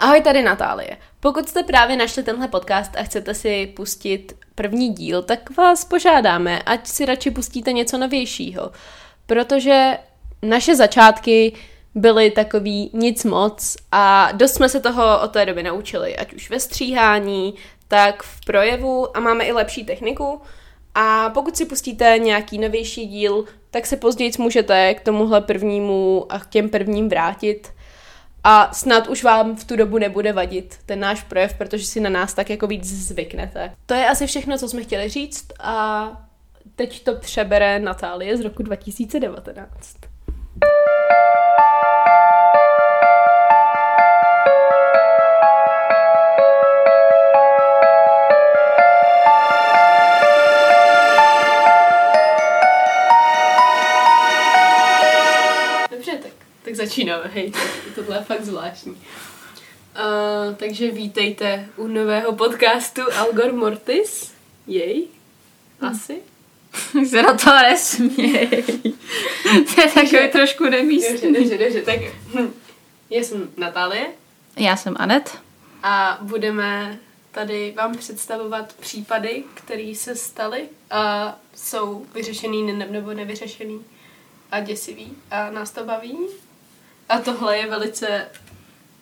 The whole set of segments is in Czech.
Ahoj, tady Natálie. Pokud jste právě našli tenhle podcast a chcete si pustit první díl, tak vás požádáme, ať si radši pustíte něco novějšího, protože naše začátky byly takový nic moc a dost jsme se toho od té doby naučili, ať už ve stříhání, tak v projevu a máme i lepší techniku. A pokud si pustíte nějaký novější díl, tak se později můžete k tomuhle prvnímu a k těm prvním vrátit a snad už vám v tu dobu nebude vadit ten náš projev, protože si na nás tak jako víc zvyknete. To je asi všechno, co jsme chtěli říct a teď to přebere Natálie z roku 2019. začínáme, hej, to, tohle je fakt zvláštní. Uh, takže vítejte u nového podcastu Algor Mortis. Jej? Asi? Se na to nesměj. to je takový trošku nemístný. Dobře, dobře, dobře, tak hm. já jsem Natálie Já jsem Anet. a budeme tady vám představovat případy, které se staly a jsou vyřešený ne- nebo nevyřešený a děsivý a nás to baví. A tohle je velice,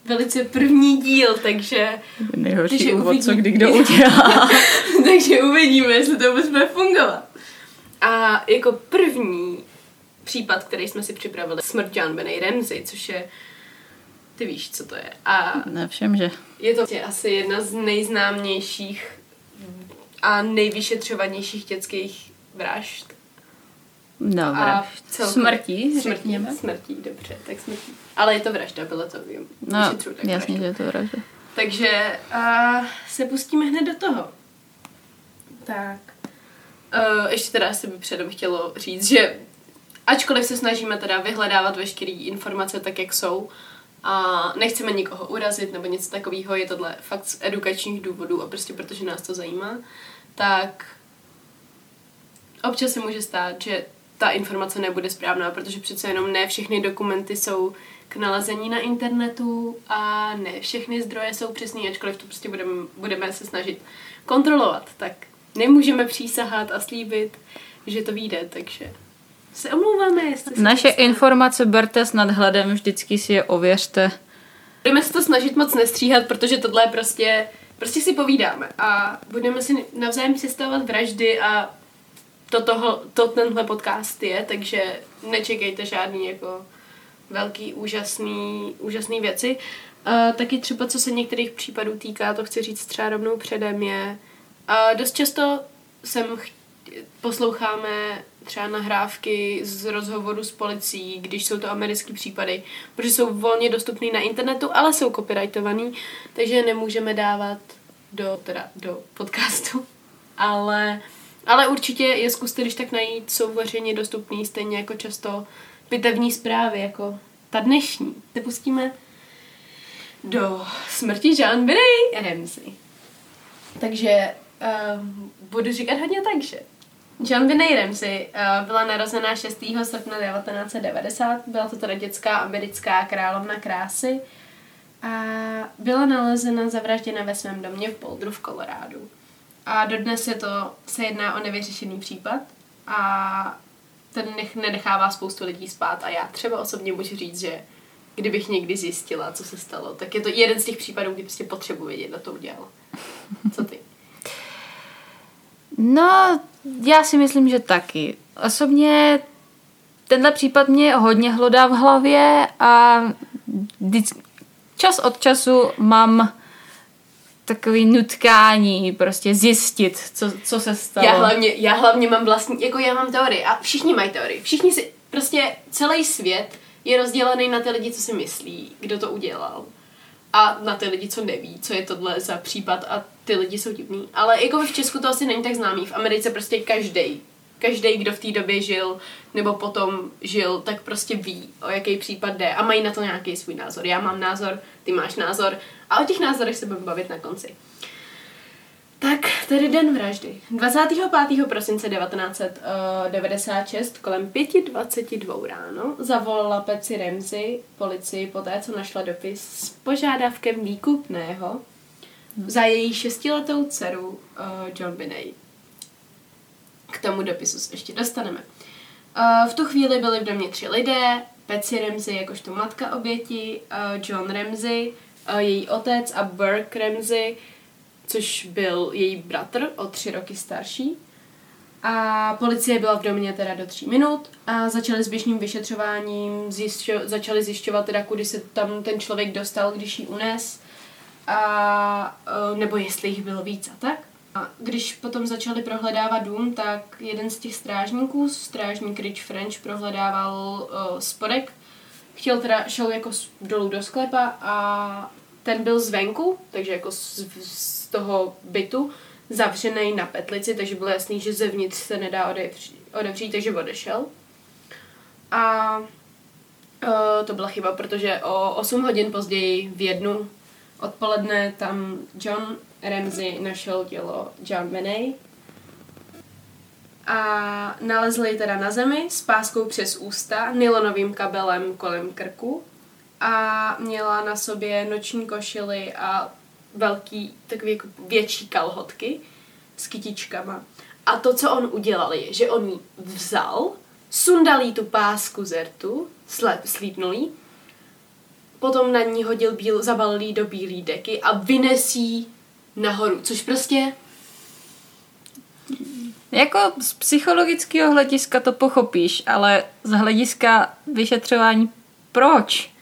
velice první díl, takže Nejhorší Takže úvod, co uvidí- kdy kdo udělá. Takže uvidíme, jestli to vůbec bude fungovat. A jako první případ, který jsme si připravili, smrt John Benet Ramsey, což je, ty víš, co to je. A Nevšem, že. je to asi jedna z nejznámějších a nejvyšetřovanějších dětských vražd. Dobré. A celkově- Smrtí, řekněme. Smrtí, dobře, tak smrtí. Ale je to vražda, bylo to vím. No, tak jasně, vraždu. že je to vražda. Takže uh, se pustíme hned do toho. Tak. Uh, ještě teda se by předem chtělo říct, že ačkoliv se snažíme teda vyhledávat veškeré informace tak, jak jsou, a nechceme nikoho urazit nebo něco takového, je tohle fakt z edukačních důvodů a prostě protože nás to zajímá, tak občas se může stát, že ta informace nebude správná, protože přece jenom ne všechny dokumenty jsou k nalezení na internetu a ne všechny zdroje jsou přesný, ačkoliv to prostě budeme, budeme se snažit kontrolovat. Tak nemůžeme přísahat a slíbit, že to vyjde, takže se omlouváme, jestli se Naše stane. informace berte s nadhledem, vždycky si je ověřte. Budeme se to snažit moc nestříhat, protože tohle je prostě, prostě si povídáme a budeme si navzájem sestavovat vraždy a to, toho, to tenhle podcast je, takže nečekejte žádný jako velký, úžasný, úžasný věci. A taky třeba, co se některých případů týká, to chci říct třeba rovnou předem, je a dost často jsem ch- posloucháme třeba nahrávky z rozhovoru s policií, když jsou to americké případy, protože jsou volně dostupné na internetu, ale jsou copyrightovaný, takže nemůžeme dávat do, teda, do podcastu. Ale, ale určitě je zkuste, když tak najít, jsou veřejně dostupný, stejně jako často pitevní zprávy, jako ta dnešní. Se pustíme do smrti Jean Benet Ramsey. Takže um, budu říkat hodně takže. Jean Benet Ramsey uh, byla narozená 6. srpna 1990, byla to teda dětská americká královna krásy a byla nalezena zavražděna ve svém domě v Boulderu v Kolorádu. A dodnes je to, se jedná o nevyřešený případ a ten nech, nenechává spoustu lidí spát a já třeba osobně můžu říct, že kdybych někdy zjistila, co se stalo, tak je to jeden z těch případů, kdy prostě potřebuji vědět, kdo to udělal. Co ty? No, já si myslím, že taky. Osobně tenhle případ mě hodně hlodá v hlavě a čas od času mám takový nutkání prostě zjistit, co, co se stalo. Já hlavně, já hlavně mám vlastní, jako já mám teorii a všichni mají teorii. Všichni si, prostě celý svět je rozdělený na ty lidi, co si myslí, kdo to udělal. A na ty lidi, co neví, co je tohle za případ a ty lidi jsou divní. Ale jako v Česku to asi není tak známý. V Americe prostě každý, každý, kdo v té době žil nebo potom žil, tak prostě ví, o jaký případ jde a mají na to nějaký svůj názor. Já mám názor, ty máš názor a o těch názorech se budeme bavit na konci. Tak, tedy den vraždy. 25. prosince 1996 kolem 5.22 ráno zavolala Peci Ramsey policii poté, co našla dopis s požádavkem výkupného za její šestiletou dceru uh, John Binney. K tomu dopisu se ještě dostaneme. Uh, v tu chvíli byli v domě tři lidé, Patsy Ramsey jakožto matka oběti, uh, John uh, její otec a Burke Ramsey, což byl její bratr o tři roky starší. A policie byla v domě teda do tří minut a začali s běžným vyšetřováním, zjišťo, začali zjišťovat teda, kudy se tam ten člověk dostal, když ji unes, a, nebo jestli jich bylo víc a tak. A když potom začali prohledávat dům, tak jeden z těch strážníků, strážník Rich French, prohledával uh, spodek. Chtěl teda, šel jako dolů do sklepa a ten byl zvenku, takže jako z, z toho bytu, zavřený na petlici, takže bylo jasný, že zevnitř se nedá odevřít, odevřít takže odešel. A uh, to byla chyba, protože o 8 hodin později v jednu odpoledne tam John Ramsey našel tělo John Benay a nalezli teda na zemi s páskou přes ústa, nylonovým kabelem kolem krku a měla na sobě noční košily a velký, takový jako větší kalhotky s kytičkama. A to, co on udělal, je, že on ji vzal, sundal jí tu pásku z rtu, slep, slípnul jí, potom na ní hodil bíl, zabalil jí do bílé deky a vynesí nahoru, což prostě... Jako z psychologického hlediska to pochopíš, ale z hlediska vyšetřování proč?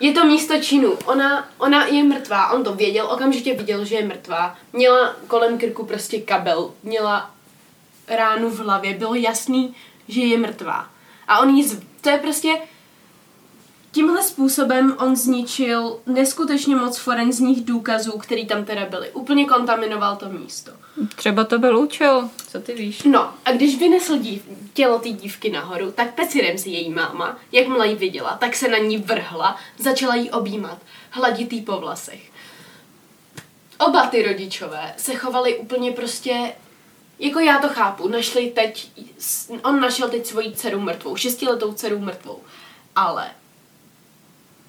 Je to místo činu. Ona, ona je mrtvá, on to věděl, okamžitě viděl, že je mrtvá. Měla kolem krku prostě kabel, měla ránu v hlavě, bylo jasný, že je mrtvá. A on jí, z... to je prostě, Tímhle způsobem on zničil neskutečně moc forenzních důkazů, který tam teda byly. Úplně kontaminoval to místo. Třeba to byl účel, co ty víš? No, a když vynesl dív, tělo té dívky nahoru, tak Peci Ramsey, její máma, jakmile ji viděla, tak se na ní vrhla, začala jí objímat, hladit jí po vlasech. Oba ty rodičové se chovali úplně prostě jako já to chápu, našli teď, on našel teď svoji dceru mrtvou, šestiletou dceru mrtvou, ale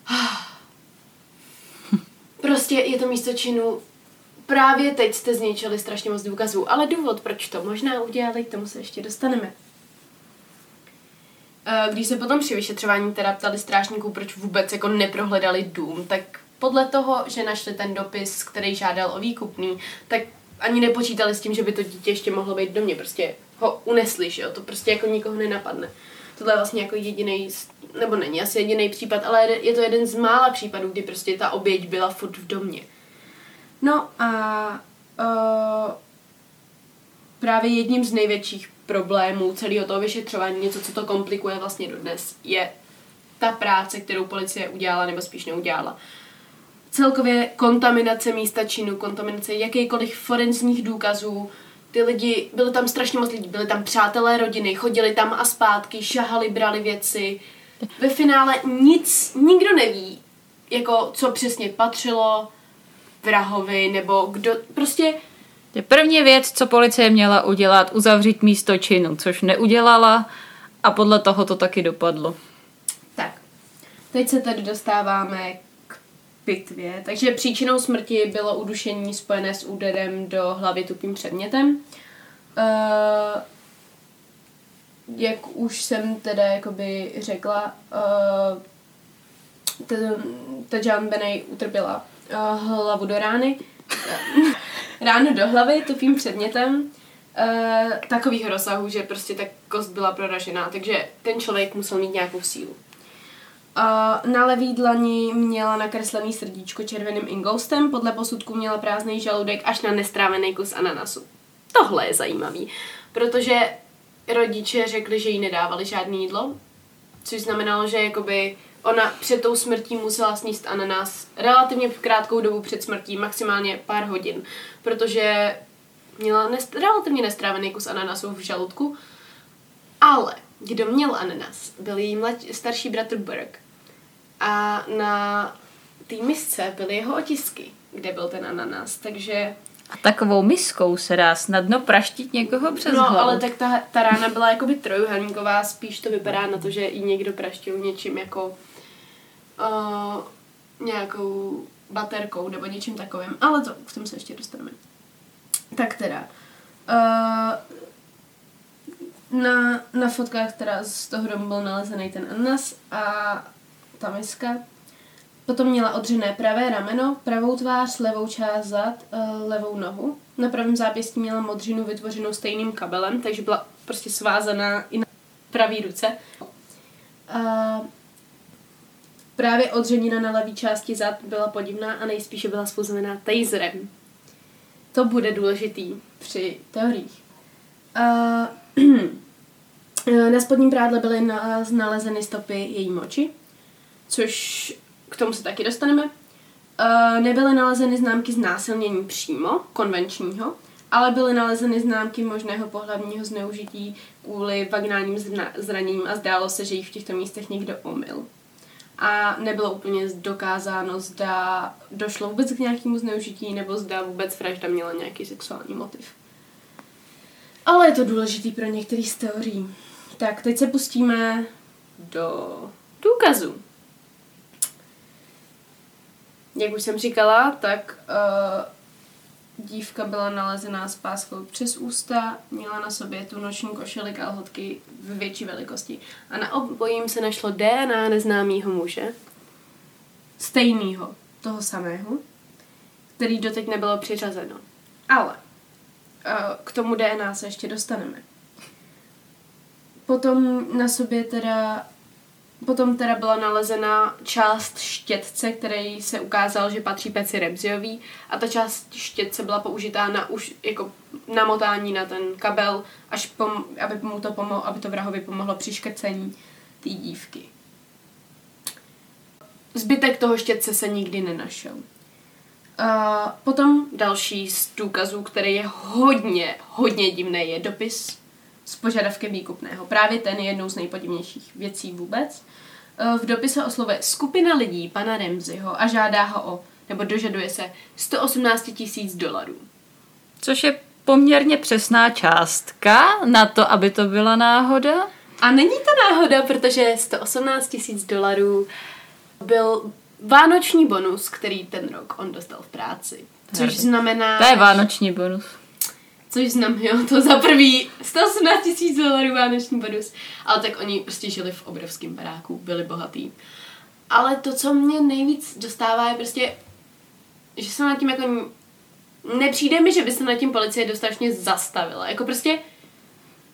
Prostě je to místo činu. Právě teď jste zničili strašně moc důkazů, ale důvod, proč to možná udělali, k tomu se ještě dostaneme. Eh, když se potom při vyšetřování teda ptali strážníků, proč vůbec jako neprohledali dům, tak podle toho, že našli ten dopis, který žádal o výkupný, tak ani nepočítali s tím, že by to dítě ještě mohlo být domě. Prostě ho unesli, že jo? To prostě jako nikoho nenapadne. Tohle je vlastně jako jediný, nebo není asi jediný případ, ale je to jeden z mála případů, kdy prostě ta oběť byla furt v domě. No a uh, právě jedním z největších problémů celého toho vyšetřování, něco, co to komplikuje vlastně dodnes, je ta práce, kterou policie udělala, nebo spíš neudělala. Celkově kontaminace místa činu, kontaminace jakýkoliv forenzních důkazů, ty lidi, byly tam strašně moc lidí, byly tam přátelé rodiny, chodili tam a zpátky, šahali, brali věci. Ve finále nic, nikdo neví, jako co přesně patřilo vrahovi, nebo kdo, prostě... První věc, co policie měla udělat, uzavřít místo činu, což neudělala a podle toho to taky dopadlo. Tak, teď se tedy dostáváme pitvě. Takže příčinou smrti bylo udušení spojené s úderem do hlavy tupým předmětem. Uh, jak už jsem teda jakoby řekla, uh, ta John Benej utrpěla uh, hlavu do rány, ránu do hlavy tupým předmětem, uh, takových rozsahů, že prostě ta kost byla proražená, takže ten člověk musel mít nějakou sílu. Uh, na levý dlani měla nakreslený srdíčko červeným ingoustem, podle posudku měla prázdný žaludek až na nestrávený kus ananasu. Tohle je zajímavý, protože rodiče řekli, že jí nedávali žádné jídlo, což znamenalo, že jakoby ona před tou smrtí musela sníst ananas relativně v krátkou dobu před smrtí, maximálně pár hodin, protože měla nest- relativně nestrávený kus ananasu v žaludku, ale kdo měl ananas, byl její mladší, starší bratr Burke. A na té misce byly jeho otisky, kde byl ten ananas, takže... A takovou miskou se dá snadno praštit někoho přes no, hlavu. ale tak ta, ta rána byla jakoby trojuhelníková, spíš to vypadá na to, že ji někdo praštil něčím jako uh, nějakou baterkou nebo něčím takovým. Ale to, k tomu se ještě dostaneme. Tak teda. Uh, na, na fotkách teda z toho domu byl nalezený ten ananas a ta miska. Potom měla odřené pravé rameno, pravou tvář, levou část zad, uh, levou nohu. Na pravém zápěstí měla modřinu vytvořenou stejným kabelem, takže byla prostě svázaná i na pravé ruce. Uh, právě odřenina na levé části zad byla podivná a nejspíše byla způsobená taserem. To bude důležitý při teoriích. Uh, na spodním prádle byly nalezeny stopy její moči, což k tomu se taky dostaneme. Uh, nebyly nalezeny známky znásilnění přímo, konvenčního, ale byly nalezeny známky možného pohlavního zneužití kvůli vaginálním zraněním a zdálo se, že jich v těchto místech někdo omyl. A nebylo úplně dokázáno, zda došlo vůbec k nějakému zneužití, nebo zda vůbec vražda měla nějaký sexuální motiv. Ale je to důležitý pro některý z teorií. Tak, teď se pustíme do důkazů. Jak už jsem říkala, tak uh, dívka byla nalezená s páskou přes ústa, měla na sobě tu noční košili kalhotky v větší velikosti. A na obojím se našlo DNA neznámého muže, stejného, toho samého, který doteď nebylo přiřazeno. Ale uh, k tomu DNA se ještě dostaneme. Potom na sobě teda Potom teda byla nalezena část štětce, který se ukázal, že patří peci Rebziový a ta část štětce byla použitá na už jako namotání na ten kabel, až pom, aby mu to pomohlo, aby to vrahovi pomohlo při škrcení té dívky. Zbytek toho štětce se nikdy nenašel. Uh, potom další z důkazů, který je hodně, hodně divný, je dopis s požadavkem výkupného. Právě ten je jednou z nejpodivnějších věcí vůbec. Eh, v dopise oslovuje skupina lidí pana Remziho a žádá ho o, nebo dožaduje se 118 tisíc dolarů. Což je poměrně přesná částka na to, aby to byla náhoda. A není to náhoda, protože 118 tisíc dolarů byl vánoční bonus, který ten rok on dostal v práci. Což znamená... To je vánoční bonus. Což znamená, jo, to za prvý 118 tisíc dolarů vánoční bonus. Ale tak oni prostě žili v obrovském baráku, byli bohatý. Ale to, co mě nejvíc dostává, je prostě, že se nad tím jako... Nepřijde mi, že by se nad tím policie dostatečně zastavila. Jako prostě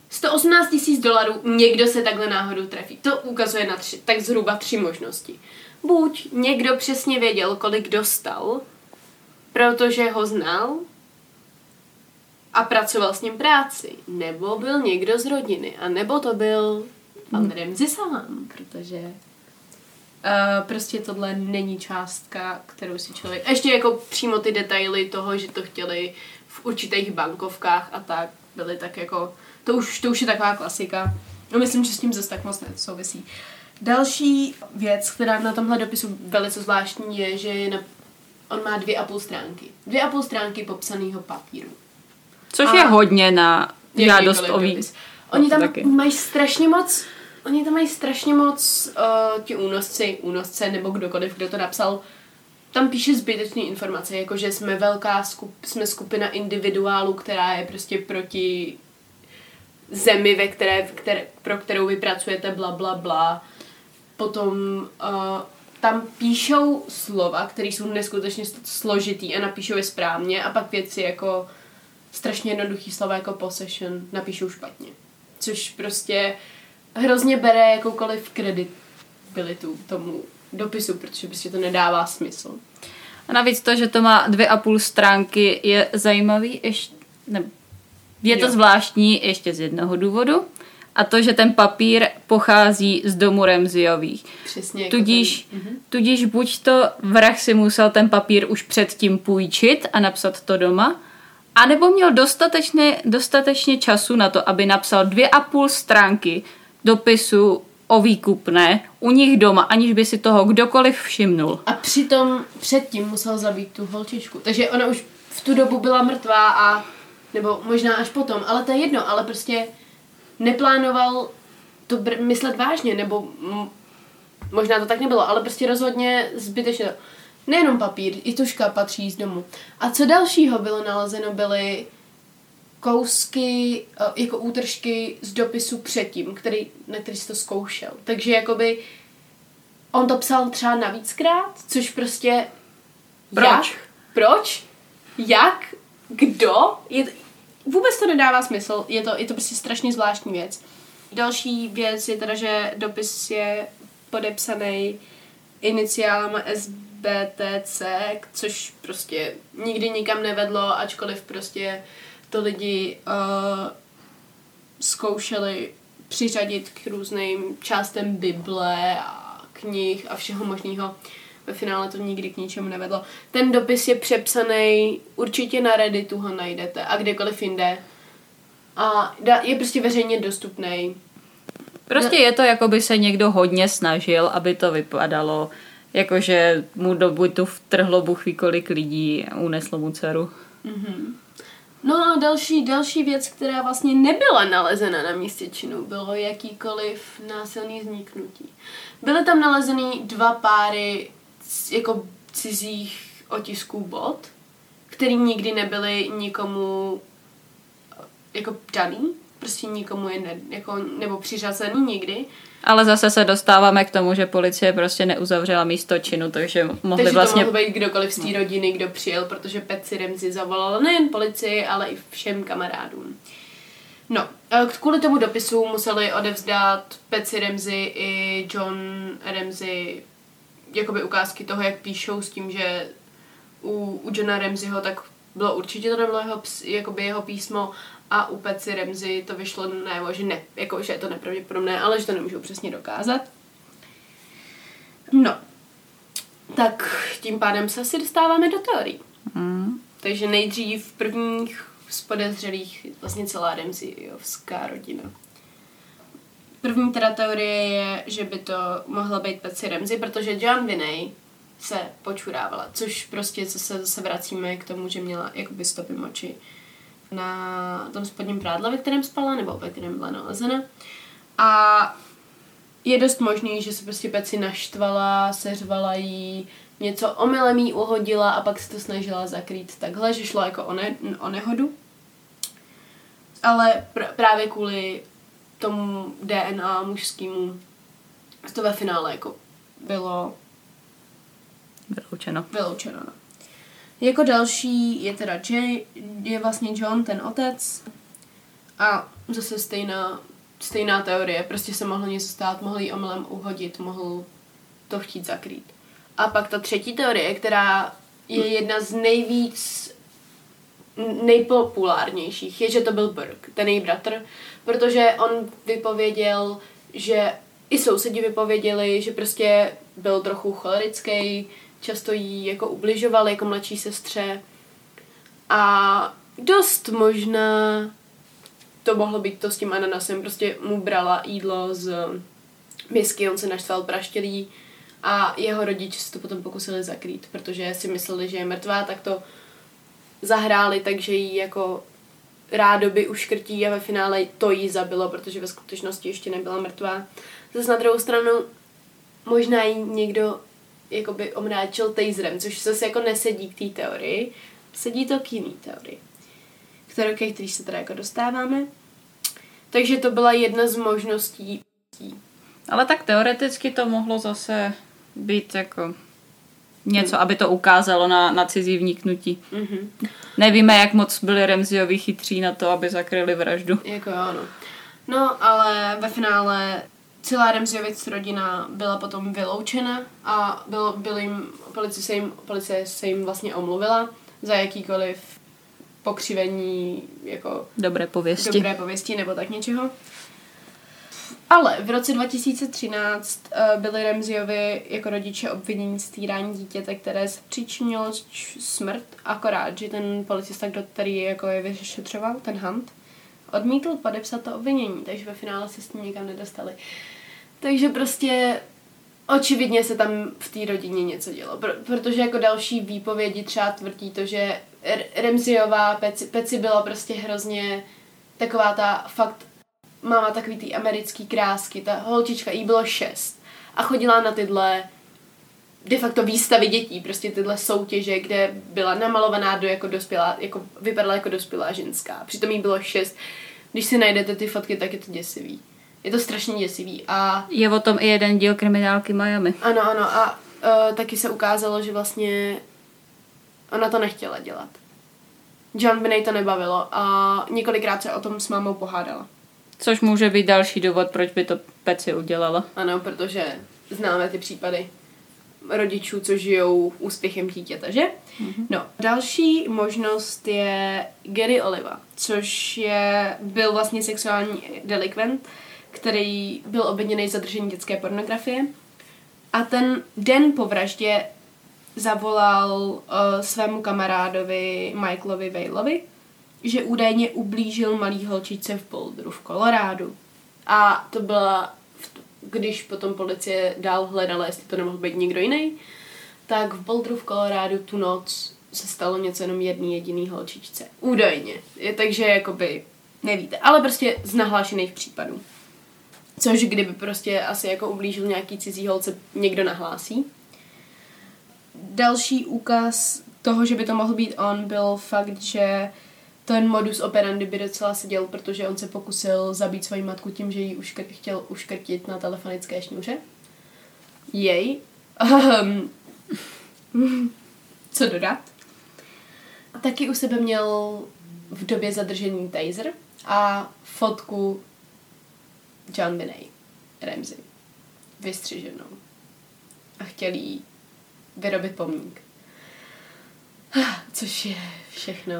118 tisíc dolarů někdo se takhle náhodou trefí. To ukazuje na tři, tak zhruba tři možnosti. Buď někdo přesně věděl, kolik dostal, protože ho znal, a pracoval s ním práci, nebo byl někdo z rodiny, a nebo to byl pan hmm. Remzi sám, protože uh, prostě tohle není částka, kterou si člověk... Ještě jako přímo ty detaily toho, že to chtěli v určitých bankovkách a tak, byly tak jako... To už, to už je taková klasika. No myslím, že s tím zase tak moc nesouvisí. Další věc, která na tomhle dopisu velice zvláštní, je, že je na, on má dvě a půl stránky. Dvě a půl stránky popsaného papíru. Což a je hodně na žádost o víc. Oni tam taky. mají strašně moc Oni tam mají strašně moc uh, ti únosci, únosce nebo kdokoliv, kdo to napsal, tam píše zbytečné informace, jako že jsme velká skup, jsme skupina individuálů, která je prostě proti zemi, ve které, které, pro kterou vy pracujete, bla, bla, bla. Potom uh, tam píšou slova, které jsou neskutečně složitý a napíšou je správně a pak věci jako strašně jednoduchý slova jako possession napíšou špatně. Což prostě hrozně bere jakoukoliv kredibilitu tomu dopisu, protože prostě to nedává smysl. A navíc to, že to má dvě a půl stránky, je zajímavý, ještě, ne, je to jo. zvláštní ještě z jednoho důvodu. A to, že ten papír pochází z domu Remziových. Přesně. Jako tudíž, ten... Mhm. tudíž buď to vrah si musel ten papír už předtím půjčit a napsat to doma, a nebo měl dostatečně, dostatečně času na to, aby napsal dvě a půl stránky dopisu o výkupné u nich doma, aniž by si toho kdokoliv všimnul. A přitom předtím musel zabít tu holčičku. Takže ona už v tu dobu byla mrtvá a nebo možná až potom, ale to je jedno, ale prostě neplánoval to br- myslet vážně, nebo m- možná to tak nebylo, ale prostě rozhodně zbytečně to. Nejenom papír, i tuška patří z domu. A co dalšího bylo nalezeno, byly kousky, eh, jako útržky z dopisu předtím, který, na který to zkoušel. Takže jakoby on to psal třeba navíckrát, což prostě... Proč? Jak? Proč? Jak? Kdo? Je, vůbec to nedává smysl, je to, je to prostě strašně zvláštní věc. Další věc je teda, že dopis je podepsaný iniciálama SBTC, což prostě nikdy nikam nevedlo, ačkoliv prostě to lidi uh, zkoušeli přiřadit k různým částem Bible a knih a všeho možného. Ve finále to nikdy k ničemu nevedlo. Ten dopis je přepsaný, určitě na Redditu ho najdete a kdekoliv jinde. A je prostě veřejně dostupný. Prostě je to, jako by se někdo hodně snažil, aby to vypadalo, jakože mu do bytu vtrhlo Bůh ví kolik lidí a uneslo mu dceru. No a další, další věc, která vlastně nebyla nalezena na místě činu, bylo jakýkoliv násilný zniknutí. Byly tam nalezeny dva páry jako cizích otisků bot, který nikdy nebyly nikomu jako daný, prostě nikomu je ne, jako, nebo přiřazený nikdy. Ale zase se dostáváme k tomu, že policie prostě neuzavřela místo činu, takže mohli Takže vlastně... to mohl být kdokoliv z té rodiny, kdo přijel, protože Patsy Ramsey zavolala nejen policii, ale i všem kamarádům. No, eh, kvůli tomu dopisu museli odevzdat Patsy Ramsey i John Ramsey jakoby ukázky toho, jak píšou s tím, že u, u Johna Ramseyho tak bylo určitě to nebylo jeho, jakoby jeho písmo a u Patsy Ramsey to vyšlo najevo, že ne, jako, že je to nepravděpodobné, ale že to nemůžou přesně dokázat. No, tak tím pádem se asi dostáváme do teorií. Mm. Takže nejdřív prvních z podezřelých vlastně celá Ramseyovská rodina. První teda teorie je, že by to mohla být Patsy Ramsey, protože John Vinney se počurávala, což prostě zase, zase vracíme k tomu, že měla jakoby stopy moči na tom spodním prádle, ve kterém spala, nebo ve kterém byla nalezena. A je dost možný, že se prostě Peci naštvala, seřvala jí, něco omylem jí uhodila a pak se to snažila zakrýt takhle, že šlo jako o, ne, o nehodu. Ale pr- právě kvůli tomu DNA mužskému to ve finále jako bylo Vyloučeno. vyloučeno. No. Jako další je teda Jay, je vlastně John, ten otec. A zase stejná, stejná teorie. Prostě se mohlo něco stát, mohl jí omylem uhodit, mohl to chtít zakrýt. A pak ta třetí teorie, která je jedna z nejvíc nejpopulárnějších, je, že to byl Burke, ten její bratr, protože on vypověděl, že i sousedi vypověděli, že prostě byl trochu cholerický, často jí jako ubližoval jako mladší sestře a dost možná to mohlo být to s tím ananasem, prostě mu brala jídlo z misky, on se naštval praštělí a jeho rodiče se to potom pokusili zakrýt, protože si mysleli, že je mrtvá, tak to zahráli, takže jí jako rádoby uškrtí a ve finále to jí zabilo, protože ve skutečnosti ještě nebyla mrtvá. Zase na druhou stranu možná jí někdo jakoby omráčil taserem, což zase jako nesedí k té teorii, sedí to k jiný teorii, kterou, ke který se teda jako dostáváme. Takže to byla jedna z možností. Ale tak teoreticky to mohlo zase být jako něco, aby to ukázalo na, na cizí vniknutí. Mhm. Nevíme, jak moc byli Remziovi chytří na to, aby zakryli vraždu. Jako jo, no. No, ale ve finále celá Remziovic rodina byla potom vyloučena a bylo, byl jim, policie se jim, policie se jim vlastně omluvila za jakýkoliv pokřivení jako Dobré pověsti. dobré pověsti nebo tak něčeho. Ale v roce 2013 uh, byli Remziovi jako rodiče obvinění z týrání dítěte, které se přičinilo č- smrt, akorát, že ten policista, kdo který jako je vyšetřoval, ten Hunt, odmítl podepsat to obvinění, takže ve finále se s tím nikam nedostali. Takže prostě očividně se tam v té rodině něco dělo, Pr- protože jako další výpovědi třeba tvrdí to, že R- Remziová Peci, Peci byla prostě hrozně taková ta fakt máma takový ty americký krásky, ta holčička, jí bylo šest a chodila na tyhle de facto výstavy dětí, prostě tyhle soutěže, kde byla namalovaná do jako dospělá, jako vypadala jako dospělá ženská. Přitom jí bylo šest. Když si najdete ty fotky, tak je to děsivý. Je to strašně děsivý. A Je o tom i jeden díl kriminálky Miami. ano, ano. A uh, taky se ukázalo, že vlastně ona to nechtěla dělat. John Binney to nebavilo a několikrát se o tom s mámou pohádala. Což může být další důvod, proč by to Peci udělala. Ano, protože známe ty případy rodičů, co žijou úspěchem dítěte, že? Mm-hmm. No, další možnost je Gary Oliva, což je, byl vlastně sexuální delikvent, který byl obviněný za držení dětské pornografie. A ten den po vraždě zavolal uh, svému kamarádovi Michaelovi Vailovi, že údajně ublížil malý holčičce v Boulderu v Kolorádu. A to byla, když potom policie dál hledala, jestli to nemohl být někdo jiný, tak v Boulderu v Kolorádu tu noc se stalo něco jenom jedný jediný holčičce. Údajně. Je, takže jakoby nevíte. Ale prostě z nahlášených případů. Což kdyby prostě asi jako ublížil nějaký cizí holce, někdo nahlásí. Další úkaz toho, že by to mohl být on, byl fakt, že ten modus operandi by docela seděl, protože on se pokusil zabít svoji matku tím, že ji uškr- chtěl uškrtit na telefonické šňůře. Jej. Co dodat? Taky u sebe měl v době zadržení taser a fotku John Binney, Ramsey, vystřiženou. A chtěl jí vyrobit pomník. Což je všechno.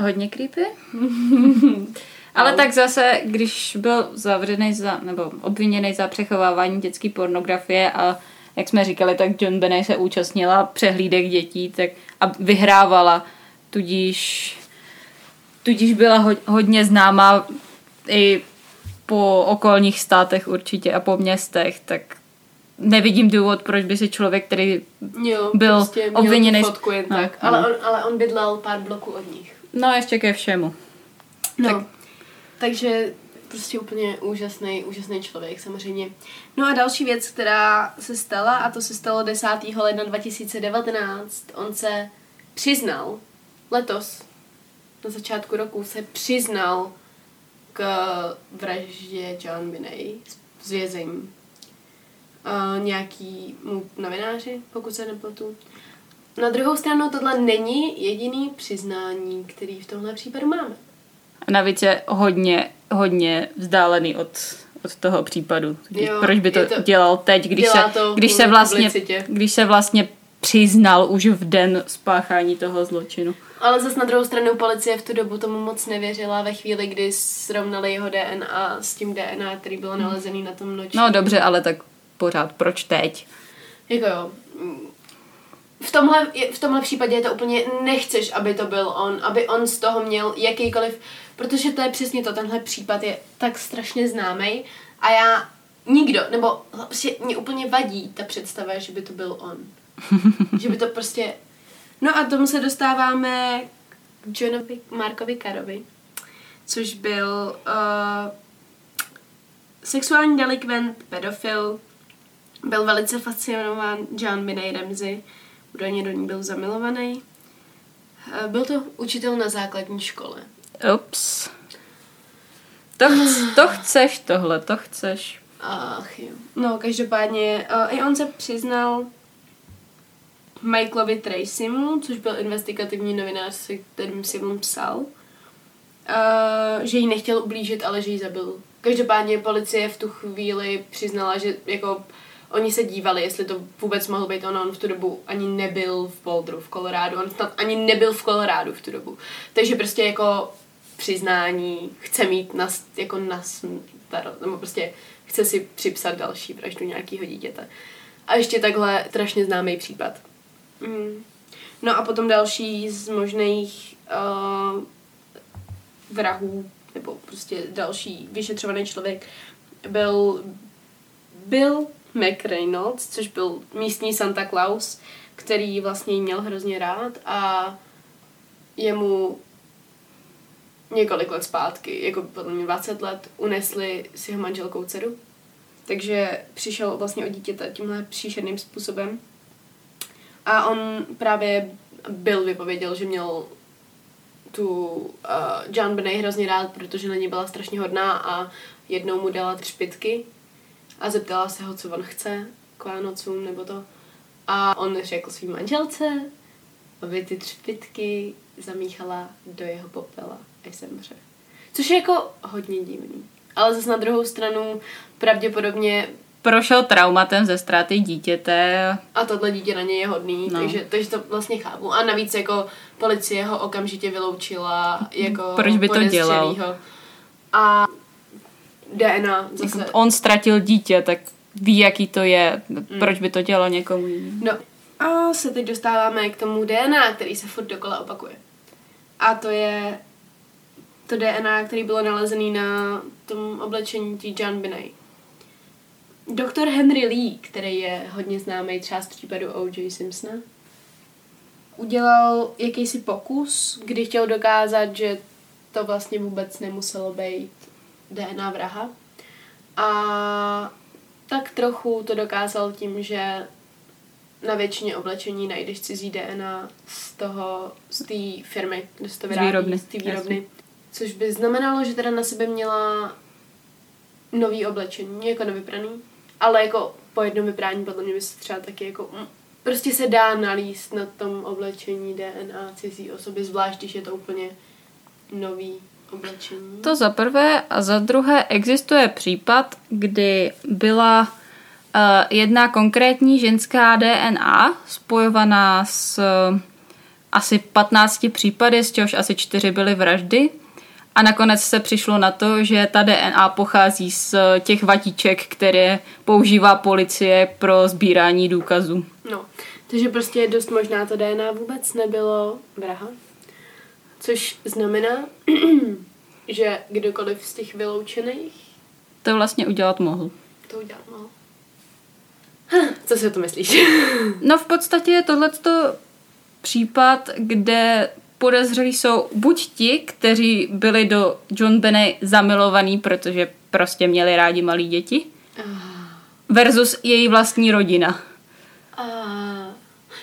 Hodně creepy. Ale tak zase, když byl zavřený za, nebo obviněný za přechovávání dětské pornografie a jak jsme říkali, tak John Benet se účastnila přehlídek dětí tak a vyhrávala, tudíž, tudíž byla ho, hodně známá i po okolních státech určitě a po městech, tak nevidím důvod, proč by si člověk, který Jo, Byl prostě tu fotku jen no, tak. no. Ale, on, ale on bydlel pár bloků od nich. no ještě ke všemu. No, tak. takže prostě úplně úžasný, úžasný člověk samozřejmě. No a další věc, která se stala, a to se stalo 10. ledna 2019, on se přiznal letos, na začátku roku se přiznal k vraždě John Binney z vězení. Uh, nějaký mu novináři, pokud se nepletu. Na druhou stranu tohle není jediný přiznání, který v tomhle případu máme. A navíc je hodně, hodně vzdálený od, od toho případu. Jo, Proč by to, to- dělal teď, když se, to když, se vlastně, publicitě. když se vlastně přiznal už v den spáchání toho zločinu. Ale zase na druhou stranu policie v tu dobu tomu moc nevěřila ve chvíli, kdy srovnali jeho DNA s tím DNA, který bylo nalezený na tom nočním. No dobře, ale tak pořád, proč teď? Jako jo. V tomhle, v tomhle případě je to úplně nechceš, aby to byl on, aby on z toho měl jakýkoliv, protože to je přesně to, tenhle případ je tak strašně známý a já nikdo, nebo prostě mě úplně vadí ta představa, že by to byl on. že by to prostě... No a tomu se dostáváme k Johnovi Markovi Karovi, což byl uh, sexuální delikvent, pedofil, byl velice fascinován John Binney Ramsey, údajně do ní byl zamilovaný. Eh, Byl to učitel na základní škole. Ups. To, chc, to chceš tohle, to chceš. Ach jo. No, každopádně uh, i on se přiznal Michaelovi Tracymu, což byl investigativní novinář, se kterým si on psal, uh, že jí nechtěl ublížit, ale že ji zabil. Každopádně policie v tu chvíli přiznala, že jako oni se dívali, jestli to vůbec mohl být on, on v tu dobu ani nebyl v Boulderu, v Kolorádu, on snad ani nebyl v Kolorádu v tu dobu. Takže prostě jako přiznání chce mít na, jako na nebo prostě chce si připsat další vraždu nějakého dítěte. A ještě takhle strašně známý případ. Mm. No a potom další z možných uh, vrahů, nebo prostě další vyšetřovaný člověk, byl Bill McReynolds, což byl místní Santa Claus, který vlastně jí měl hrozně rád a jemu několik let zpátky, jako podle mě 20 let, unesli s jeho manželkou dceru. Takže přišel vlastně o dítěte tímhle příšerným způsobem. A on právě byl vypověděl, že měl tu uh, John Benet hrozně rád, protože na ní byla strašně hodná a jednou mu dala třpitky a zeptala se ho, co on chce k Vánocům nebo to. A on řekl svým manželce, aby ty třpitky zamíchala do jeho popela a zemře. Což je jako hodně divný. Ale zase na druhou stranu pravděpodobně Prošel traumatem ze ztráty dítěte. a tohle dítě na něj je hodný, No. takže, takže to vlastně chápu. A navíc jako policie ho okamžitě vyloučila jako Proč by to dělal? A DNA zase... Jako on ztratil dítě, tak ví, jaký to je. Proč by to dělal někomu jinému? No a se teď dostáváme k tomu DNA, který se furt dokola opakuje. A to je to DNA, který bylo nalezený na tom oblečení tí John Binet. Doktor Henry Lee, který je hodně známý třeba z případu O.J. Simpsona, udělal jakýsi pokus, kdy chtěl dokázat, že to vlastně vůbec nemuselo být DNA vraha. A tak trochu to dokázal tím, že na většině oblečení najdeš cizí DNA z toho, z té firmy, kde se to Z vyrábí, výrobny, z té výrobny. Což by znamenalo, že teda na sebe měla nový oblečení, jako nevypraný. Ale jako po jednom vyprání podle mě by se třeba taky jako... mm, Prostě se dá nalíst na tom oblečení DNA cizí osoby, zvlášť když je to úplně nový oblečení. To za prvé a za druhé existuje případ, kdy byla uh, jedna konkrétní ženská DNA spojovaná s uh, asi 15 případy, z čehož asi 4 byly vraždy. A nakonec se přišlo na to, že ta DNA pochází z eh, těch vatíček, které používá policie pro sbírání důkazů. No, takže prostě dost možná to DNA vůbec nebylo vraha. Což znamená, že kdokoliv z těch vyloučených To vlastně udělat mohl. to udělat mohl. Co si o to myslíš? No v podstatě je tohleto případ, kde podezřelí jsou buď ti, kteří byli do John Benny zamilovaní, protože prostě měli rádi malí děti, versus její vlastní rodina. A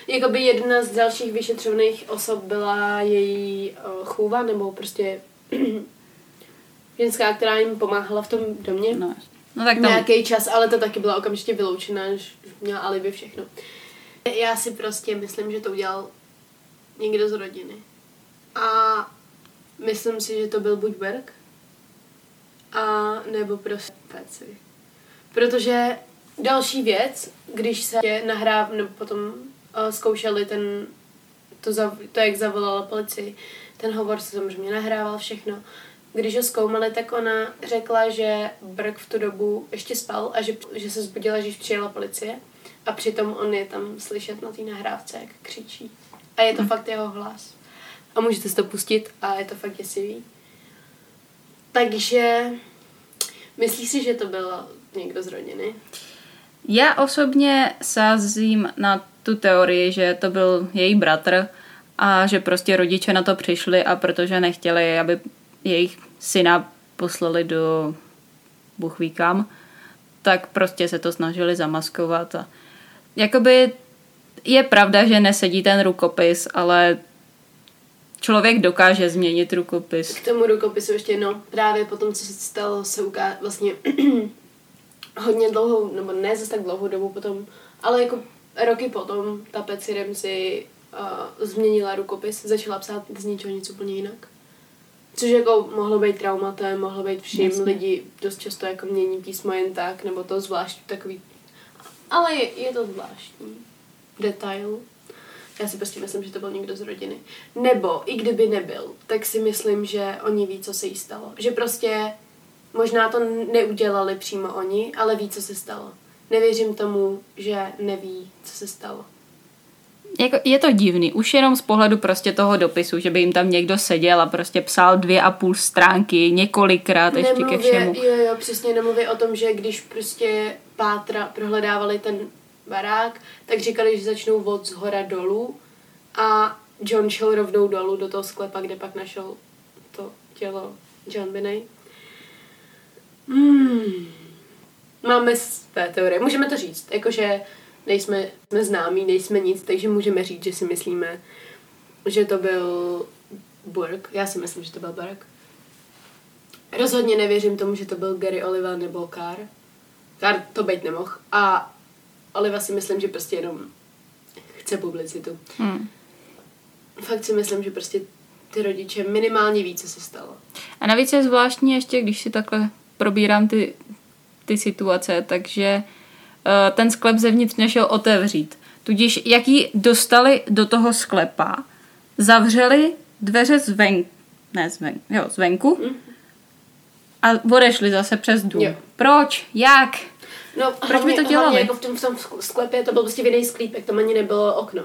jakoby jedna z dalších vyšetřovaných osob byla její chůva, nebo prostě ženská, která jim pomáhala v tom domě. No, no tak tam, nějaký čas, ale to taky byla okamžitě vyloučena, že měla alibi všechno. Já si prostě myslím, že to udělal někdo z rodiny. A myslím si, že to byl buď Berg, a nebo prostě Peci. Protože další věc, když se nahráv, nebo potom uh, zkoušeli ten, to, za, to, jak zavolala policii, ten hovor se samozřejmě nahrával všechno. Když ho zkoumali, tak ona řekla, že Brk v tu dobu ještě spal a že, že se zbudila, když přijela policie. A přitom on je tam slyšet na té nahrávce, jak křičí. A je to fakt jeho hlas. A můžete si to pustit a je to fakt děsivý. Takže myslíš si, že to byl někdo z rodiny? Já osobně sázím na tu teorii, že to byl její bratr a že prostě rodiče na to přišli a protože nechtěli, aby jejich syna poslali do Bůh ví kam, tak prostě se to snažili zamaskovat. A jakoby je pravda, že nesedí ten rukopis, ale člověk dokáže změnit rukopis. K tomu rukopisu ještě, no, právě po tom, co se stalo, se uká vlastně hodně dlouhou, nebo ne zase tak dlouhou dobu potom, ale jako roky potom ta Patsy Ramsey uh, změnila rukopis, začala psát z ničeho nic úplně jinak. Což jako mohlo být traumatem, mohlo být vším, Jasně. lidi dost často jako mění písmo jen tak, nebo to zvlášť takový, ale je, je to zvláštní detail. Já si prostě myslím, že to byl někdo z rodiny. Nebo i kdyby nebyl, tak si myslím, že oni ví, co se jí stalo. Že prostě možná to neudělali přímo oni, ale ví, co se stalo. Nevěřím tomu, že neví, co se stalo. jako, je to divný, už jenom z pohledu prostě toho dopisu, že by jim tam někdo seděl a prostě psal dvě a půl stránky několikrát ještě Nemluvě, ke všemu. Jo, jo, přesně nemluvě o tom, že když prostě pátra prohledávali ten barák, tak říkali, že začnou od zhora dolů a John šel rovnou dolů do toho sklepa, kde pak našel to tělo John Binney. Hmm. Máme své teorie. Můžeme to říct, jakože nejsme jsme známí, nejsme nic, takže můžeme říct, že si myslíme, že to byl Burke. Já si myslím, že to byl Burke. Rozhodně nevěřím tomu, že to byl Gary Oliva nebo Carr. Carr to být nemohl. A Oliva si myslím, že prostě jenom chce publicitu. Hmm. Fakt si myslím, že prostě ty rodiče minimálně ví, co se stalo. A navíc je zvláštní ještě, když si takhle probírám ty, ty situace, takže uh, ten sklep zevnitř nešel otevřít. Tudíž jak ji dostali do toho sklepa, zavřeli dveře zvenku, ne zvenku, jo, zvenku a odešli zase přes dům. Jo. Proč? Jak? No, Proč by to dělali? Hlavně jako v tom, v tom sklepě to byl prostě jiný sklípek, tam ani nebylo okno.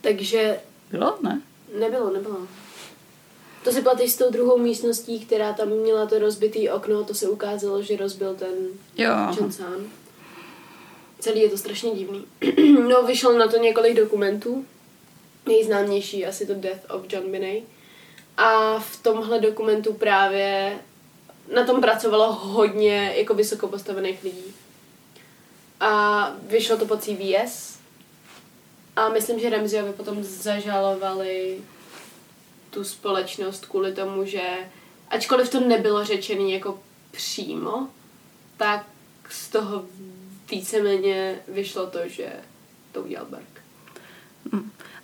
Takže Bylo? Ne? nebylo, nebylo. To si platí s tou druhou místností, která tam měla to rozbitý okno, to se ukázalo, že rozbil ten Jo. John sám. Celý je to strašně divný. no, vyšlo na to několik dokumentů. Nejznámější asi to Death of John Binney. A v tomhle dokumentu právě na tom pracovalo hodně jako vysoko postavených lidí. A vyšlo to po CBS. A myslím, že Ramseyovi potom zažalovali tu společnost kvůli tomu, že ačkoliv to nebylo řečený jako přímo, tak z toho víceméně vyšlo to, že to udělal Berg.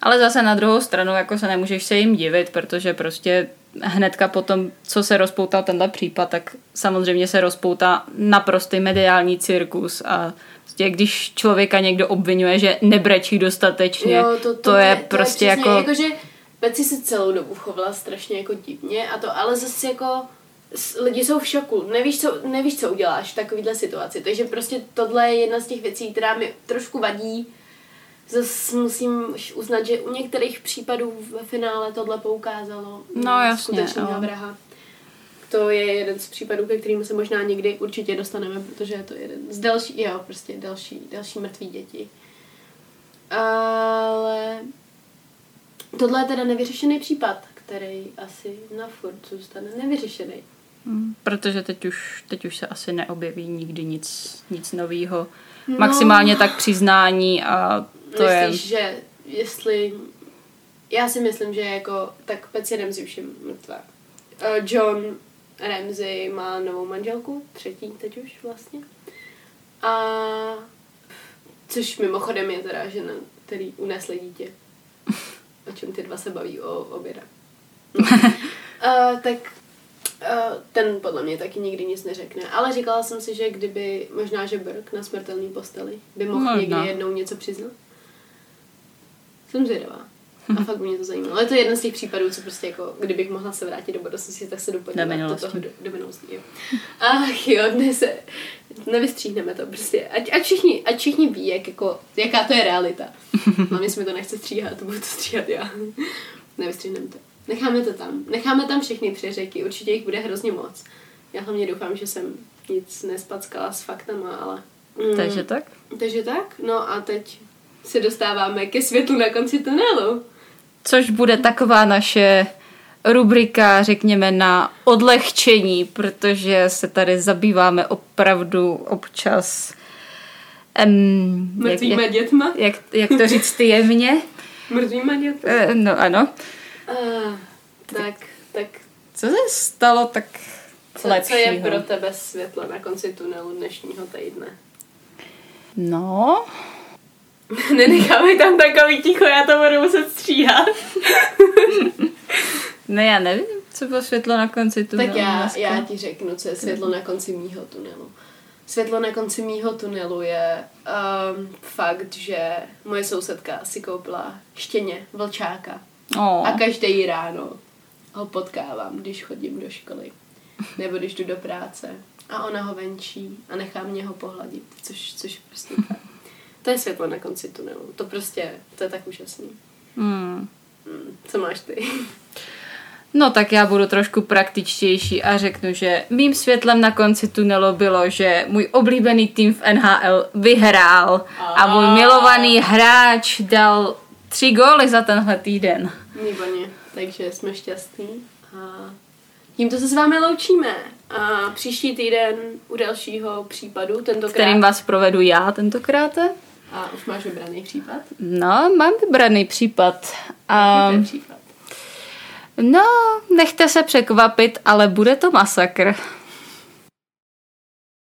Ale zase na druhou stranu jako se nemůžeš se jim divit, protože prostě hnedka potom, co se rozpoutal tenhle případ, tak samozřejmě se rozpoutá naprostý mediální cirkus a prostě když člověka někdo obvinuje, že nebrečí dostatečně, to, to, to je to prostě je přesně, jako... jako... že Betsy se celou dobu chovala strašně jako divně a to, ale zase jako lidi jsou v šoku, nevíš co, nevíš, co uděláš v takovéhle situaci, takže prostě tohle je jedna z těch věcí, která mi trošku vadí. Zase musím uznat, že u některých případů ve finále tohle poukázalo No, jasně, skutečného jo. vraha. To je jeden z případů, ke kterým se možná někdy určitě dostaneme, protože je to jeden z další, jo, prostě další, další mrtvý děti. Ale tohle je teda nevyřešený případ, který asi na furt zůstane nevyřešený. Mm, Protože teď už, teď už se asi neobjeví nikdy nic, nic novýho. No. Maximálně tak přiznání a to je... Myslíš, že jestli... Já si myslím, že jako... Tak Ramsey už je mrtvá. Uh, John Ramsey má novou manželku, třetí teď už vlastně. A což mimochodem je teda žena, který unesl dítě. O čem ty dva se baví o oběda. No. uh, tak uh, ten podle mě taky nikdy nic neřekne. Ale říkala jsem si, že kdyby možná, že Burke na smrtelný posteli by mohl Možná. někdy jednou něco přiznat. Jsem zvědavá. A fakt mě to zajímalo. Ale to je jeden z těch případů, co prostě jako, kdybych mohla se vrátit do budoucnosti, tak se jdu podívat Do toho, do, do minulosti. Jo. Ach jo, dnes se, nevystříhneme to prostě. Ať, ať, všichni, ať všichni ví, jak, jako, jaká to je realita. Hlavně se mi to nechce stříhat, budu to stříhat já. Nevystříhneme to. Necháme to tam. Necháme tam všechny přeřeky, určitě jich bude hrozně moc. Já hlavně doufám, že jsem nic nespackala s faktama, ale... Mm, Takže tak? takže tak, no a teď se dostáváme ke světlu na konci tunelu. Což bude taková naše rubrika, řekněme, na odlehčení, protože se tady zabýváme opravdu občas um, Mrtvýma jak, dětma. jak, jak to říct ty jemně? Mrtvýma dětma. Eh, No ano. Uh, tak, tak Co se stalo tak co, co lepšího? je pro tebe světlo na konci tunelu dnešního týdne? No, Nenecháme tam takový ticho, já to budu muset stříhat. ne, já nevím, co bylo světlo na konci tunelu tak já, dneska. já ti řeknu, co je světlo na konci mýho tunelu. Světlo na konci mýho tunelu je um, fakt, že moje sousedka si koupila štěně, vlčáka. Oh. A každý ráno ho potkávám, když chodím do školy. Nebo když jdu do práce. A ona ho venčí a nechá mě ho pohladit, což, což je prostě. To je světlo na konci tunelu. To prostě, to je tak úžasný. Hmm. Hmm, co máš ty? No tak já budu trošku praktičtější a řeknu, že mým světlem na konci tunelu bylo, že můj oblíbený tým v NHL vyhrál a můj milovaný hráč dal tři góly za tenhle týden. Výborně, takže jsme šťastní. A tímto se s vámi loučíme. A příští týden u dalšího případu, tentokrát... Kterým vás provedu já tentokrát. A už máš vybraný případ? No, mám vybraný případ. A... případ? No, nechte se překvapit, ale bude to masakr.